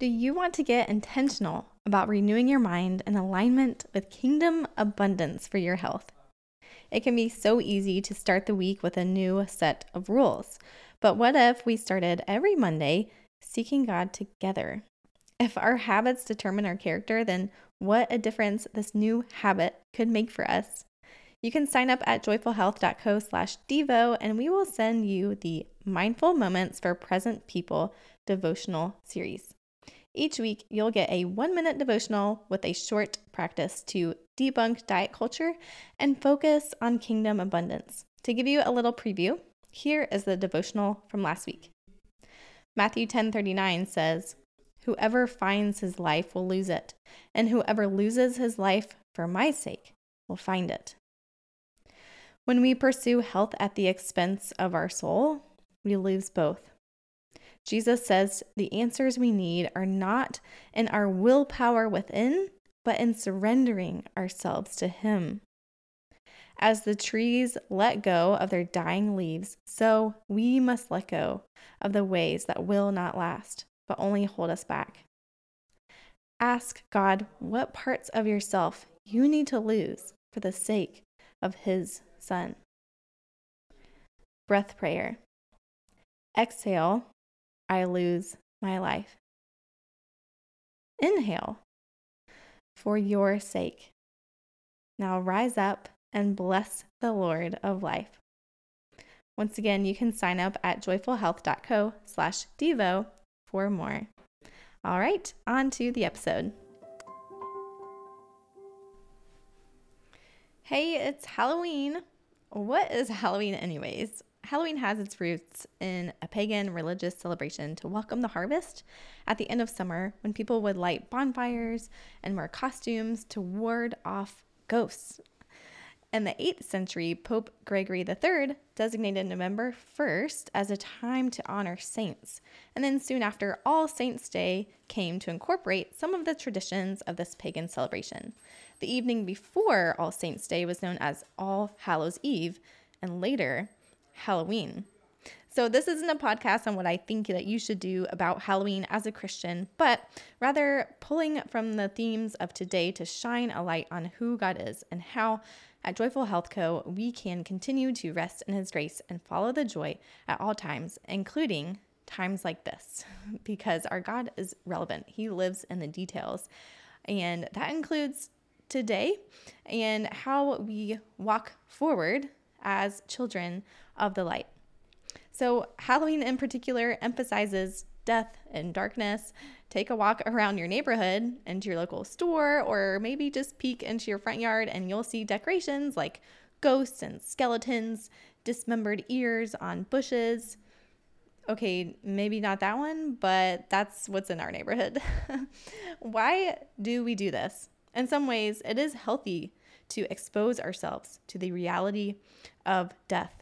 Do you want to get intentional about renewing your mind in alignment with kingdom abundance for your health? It can be so easy to start the week with a new set of rules. But what if we started every Monday seeking God together? If our habits determine our character, then what a difference this new habit could make for us. You can sign up at joyfulhealth.co slash devo and we will send you the Mindful Moments for Present People devotional series. Each week, you'll get a one minute devotional with a short practice to debunk diet culture and focus on kingdom abundance. To give you a little preview, here is the devotional from last week. Matthew 10:39 says, "Whoever finds his life will lose it, and whoever loses his life for my sake will find it." When we pursue health at the expense of our soul, we lose both. Jesus says the answers we need are not in our willpower within, but in surrendering ourselves to Him. As the trees let go of their dying leaves, so we must let go of the ways that will not last, but only hold us back. Ask God what parts of yourself you need to lose for the sake of His Son. Breath prayer. Exhale I lose my life. Inhale for your sake. Now rise up and bless the Lord of life. Once again, you can sign up at joyfulhealth.co slash devo for more. All right, on to the episode. Hey, it's Halloween. What is Halloween, anyways? Halloween has its roots in a pagan religious celebration to welcome the harvest at the end of summer when people would light bonfires and wear costumes to ward off ghosts. In the 8th century, Pope Gregory III designated November 1st as a time to honor saints. And then soon after, All Saints' Day came to incorporate some of the traditions of this pagan celebration. The evening before All Saints' Day was known as All Hallows' Eve, and later Halloween. So, this isn't a podcast on what I think that you should do about Halloween as a Christian, but rather pulling from the themes of today to shine a light on who God is and how at Joyful Health Co. we can continue to rest in His grace and follow the joy at all times, including times like this, because our God is relevant. He lives in the details. And that includes today and how we walk forward as children of the light. So, Halloween in particular emphasizes death and darkness. Take a walk around your neighborhood into your local store, or maybe just peek into your front yard and you'll see decorations like ghosts and skeletons, dismembered ears on bushes. Okay, maybe not that one, but that's what's in our neighborhood. Why do we do this? In some ways, it is healthy to expose ourselves to the reality of death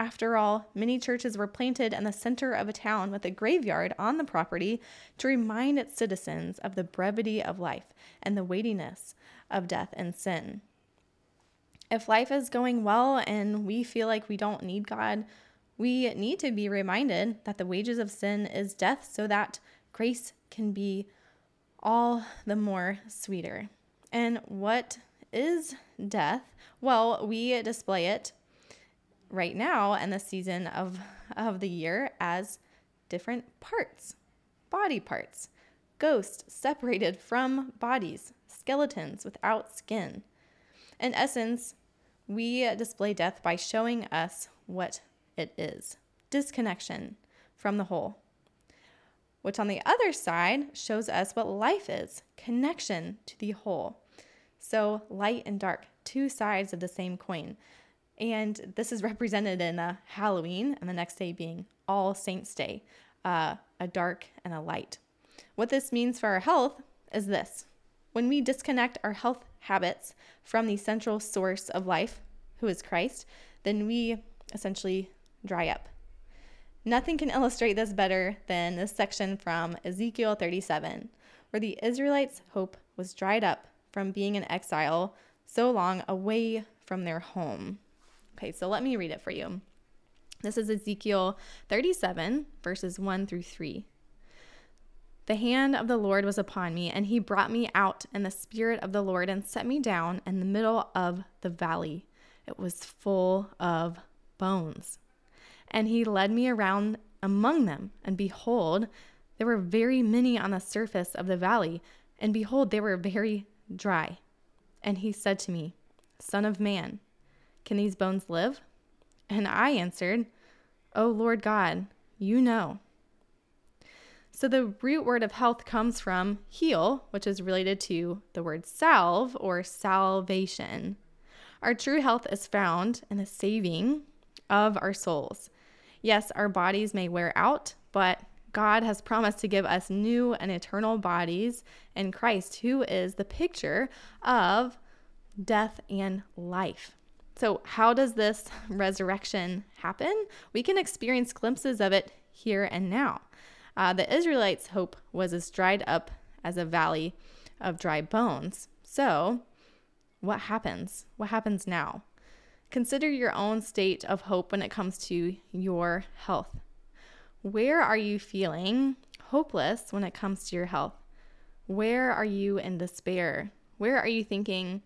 after all, many churches were planted in the center of a town with a graveyard on the property to remind its citizens of the brevity of life and the weightiness of death and sin. If life is going well and we feel like we don't need God, we need to be reminded that the wages of sin is death so that grace can be all the more sweeter. And what is death? Well, we display it right now and the season of, of the year as different parts, body parts, ghosts separated from bodies, skeletons without skin. In essence, we display death by showing us what it is disconnection from the whole. Which on the other side shows us what life is connection to the whole. So, light and dark, two sides of the same coin. And this is represented in uh, Halloween and the next day being All Saints' Day, uh, a dark and a light. What this means for our health is this when we disconnect our health habits from the central source of life, who is Christ, then we essentially dry up. Nothing can illustrate this better than this section from Ezekiel 37, where the Israelites' hope was dried up from being in exile so long away from their home. Okay, so let me read it for you. This is Ezekiel 37, verses 1 through 3. The hand of the Lord was upon me, and he brought me out in the spirit of the Lord and set me down in the middle of the valley. It was full of bones. And he led me around among them, and behold, there were very many on the surface of the valley, and behold, they were very dry. And he said to me, Son of man, can these bones live? And I answered, O Lord God, you know. So the root word of health comes from heal, which is related to the word salve or salvation. Our true health is found in the saving of our souls. Yes, our bodies may wear out, but God has promised to give us new and eternal bodies in Christ, who is the picture of death and life. So, how does this resurrection happen? We can experience glimpses of it here and now. Uh, the Israelites' hope was as dried up as a valley of dry bones. So, what happens? What happens now? Consider your own state of hope when it comes to your health. Where are you feeling hopeless when it comes to your health? Where are you in despair? Where are you thinking,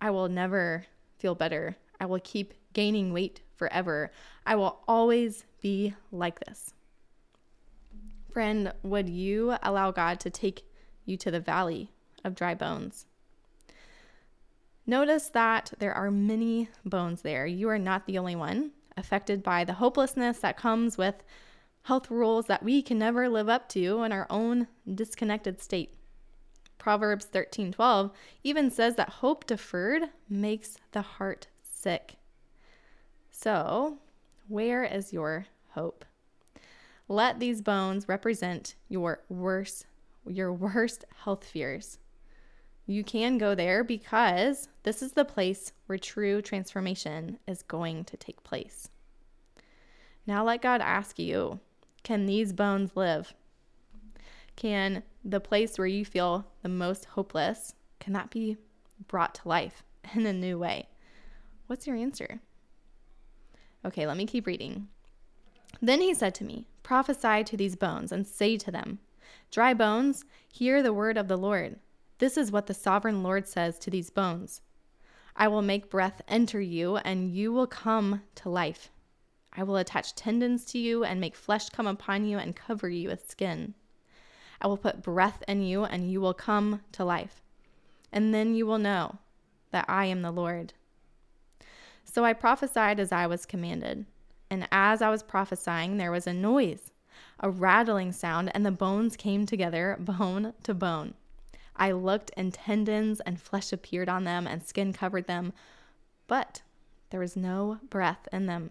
I will never feel better? I will keep gaining weight forever. I will always be like this. Friend, would you allow God to take you to the valley of dry bones? Notice that there are many bones there. You are not the only one affected by the hopelessness that comes with health rules that we can never live up to in our own disconnected state. Proverbs 13:12 even says that hope deferred makes the heart sick. So, where is your hope? Let these bones represent your worst your worst health fears. You can go there because this is the place where true transformation is going to take place. Now let God ask you can these bones live? Can the place where you feel the most hopeless, can that be brought to life in a new way? What's your answer? Okay, let me keep reading. Then he said to me, Prophesy to these bones and say to them, Dry bones, hear the word of the Lord. This is what the sovereign Lord says to these bones I will make breath enter you, and you will come to life. I will attach tendons to you and make flesh come upon you and cover you with skin. I will put breath in you, and you will come to life. And then you will know that I am the Lord. So I prophesied as I was commanded. And as I was prophesying, there was a noise, a rattling sound, and the bones came together, bone to bone. I looked, and tendons and flesh appeared on them, and skin covered them, but there was no breath in them.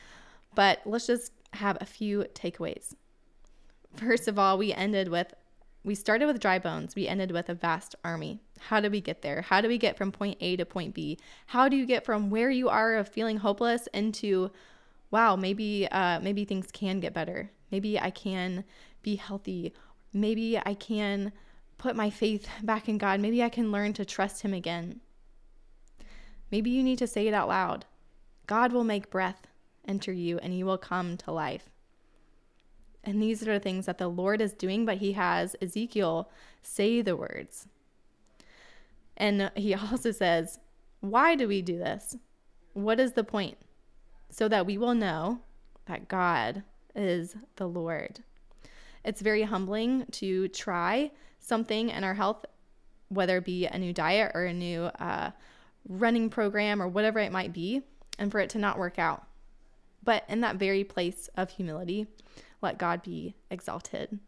but let's just have a few takeaways. First of all, we ended with we started with dry bones, we ended with a vast army. How did we get there? How do we get from point A to point B? How do you get from where you are of feeling hopeless into wow, maybe uh maybe things can get better. Maybe I can be healthy. Maybe I can put my faith back in God. Maybe I can learn to trust Him again. Maybe you need to say it out loud God will make breath enter you and you will come to life. And these are things that the Lord is doing, but He has Ezekiel say the words. And He also says, Why do we do this? What is the point? So that we will know that God is the Lord. It's very humbling to try something in our health, whether it be a new diet or a new uh, running program or whatever it might be, and for it to not work out. But in that very place of humility, let God be exalted.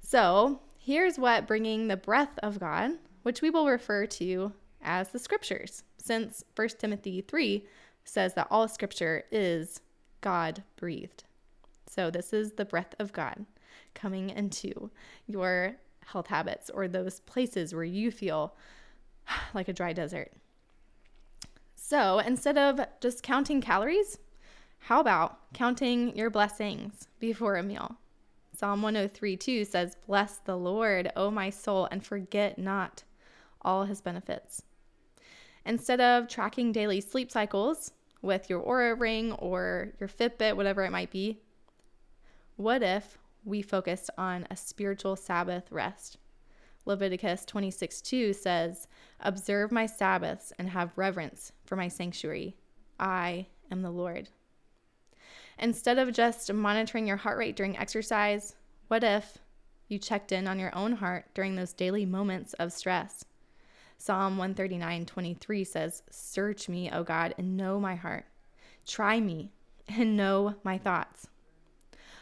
So here's what bringing the breath of God, which we will refer to as the scriptures, since 1 Timothy 3 says that all scripture is God breathed. So this is the breath of God. coming into your health habits or those places where you feel like a dry desert. So instead of just counting calories, how about counting your blessings before a meal? Psalm 103 2 says, Bless the Lord, O my soul, and forget not all his benefits. Instead of tracking daily sleep cycles with your Oura ring or your Fitbit, whatever it might be, what if we focused on a spiritual Sabbath rest? Leviticus 26 2 says, Observe my Sabbaths and have reverence for my sanctuary. I am the Lord. Instead of just monitoring your heart rate during exercise, what if you checked in on your own heart during those daily moments of stress? Psalm 139 23 says, Search me, O God, and know my heart. Try me and know my thoughts.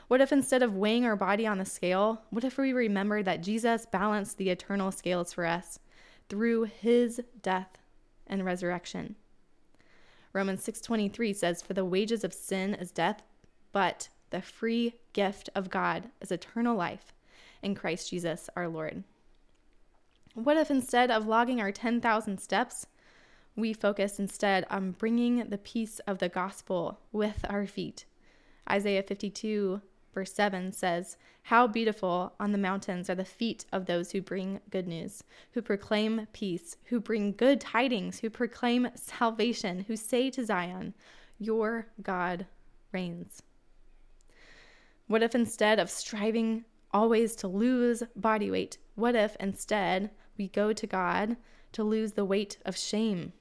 What if instead of weighing our body on the scale, what if we remember that Jesus balanced the eternal scales for us through his death and resurrection? Romans 6:23 says for the wages of sin is death, but the free gift of God is eternal life in Christ Jesus our Lord. What if instead of logging our 10,000 steps, we focus instead on bringing the peace of the gospel with our feet? Isaiah 52 verse 7 says, How beautiful on the mountains are the feet of those who bring good news, who proclaim peace, who bring good tidings, who proclaim salvation, who say to Zion, Your God reigns. What if instead of striving always to lose body weight, what if instead we go to God to lose the weight of shame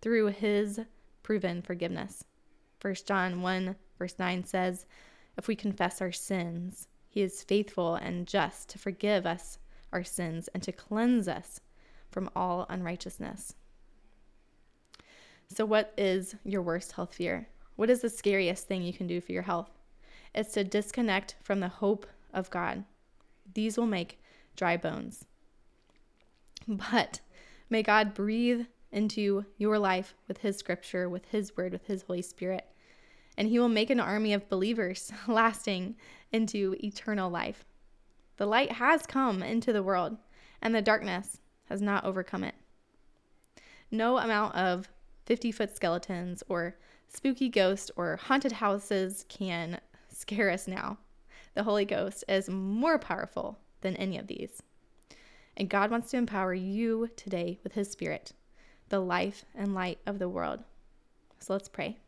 through his proven forgiveness? 1 John 1 verse 9 says, if we confess our sins, he is faithful and just to forgive us our sins and to cleanse us from all unrighteousness. So, what is your worst health fear? What is the scariest thing you can do for your health? It's to disconnect from the hope of God. These will make dry bones. But may God breathe into your life with His scripture, with His word, with His Holy Spirit, and he will make an army of believers lasting into eternal life. The light has come into the world, and the darkness has not overcome it. No amount of 50 foot skeletons or spooky ghosts or haunted houses can scare us now. The Holy Ghost is more powerful than any of these. And God wants to empower you today with His Spirit, the life and light of the world. So let's pray.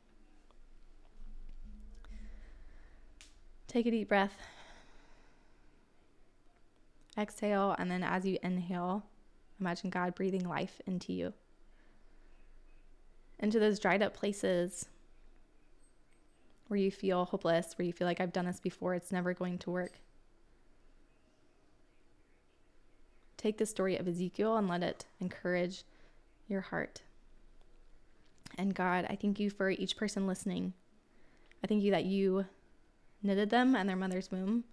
Take a deep breath. Exhale, and then as you inhale, imagine God breathing life into you. Into those dried up places where you feel hopeless, where you feel like I've done this before, it's never going to work. Take the story of Ezekiel and let it encourage your heart. And God, I thank you for each person listening. I thank you that you knitted them and their mother's womb,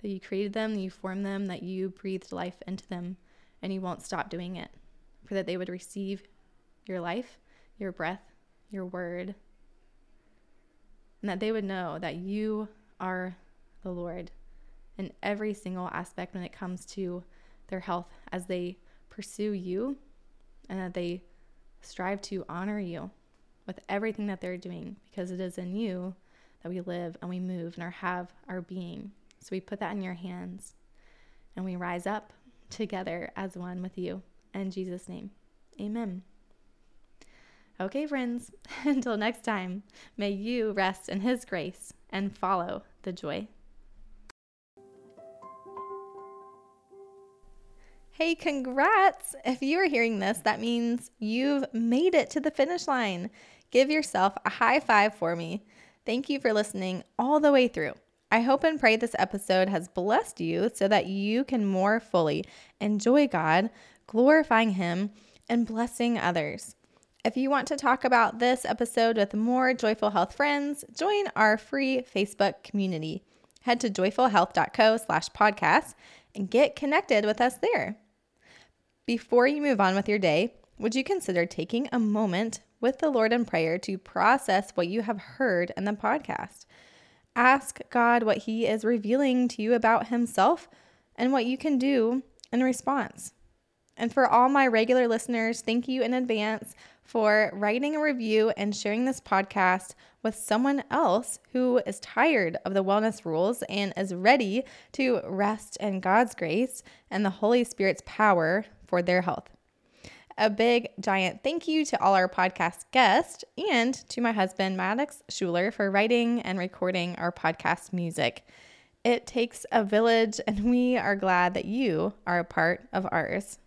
that you created them, that you formed them, that you breathed life into them, and you won't stop doing it. For that they would receive your life, your breath, your word, and that they would know that you are the Lord in every single aspect when it comes to their health as they pursue you and that they strive to honor you with everything that they're doing because it is in you that we live and we move and our have our being. So we put that in your hands and we rise up together as one with you. In Jesus' name, amen. Okay, friends, until next time, may you rest in His grace and follow the joy. Hey, congrats! If you are hearing this, that means you've made it to the finish line. Give yourself a high five for me. Thank you for listening all the way through. I hope and pray this episode has blessed you so that you can more fully enjoy God, glorifying Him, and blessing others. If you want to talk about this episode with more Joyful Health friends, join our free Facebook community. Head to joyfulhealth.co slash podcast and get connected with us there. Before you move on with your day, would you consider taking a moment with the Lord in prayer to process what you have heard in the podcast. Ask God what He is revealing to you about Himself and what you can do in response. And for all my regular listeners, thank you in advance for writing a review and sharing this podcast with someone else who is tired of the wellness rules and is ready to rest in God's grace and the Holy Spirit's power for their health. A big, giant thank you to all our podcast guests and to my husband, Maddox Schuler, for writing and recording our podcast music. It takes a village, and we are glad that you are a part of ours.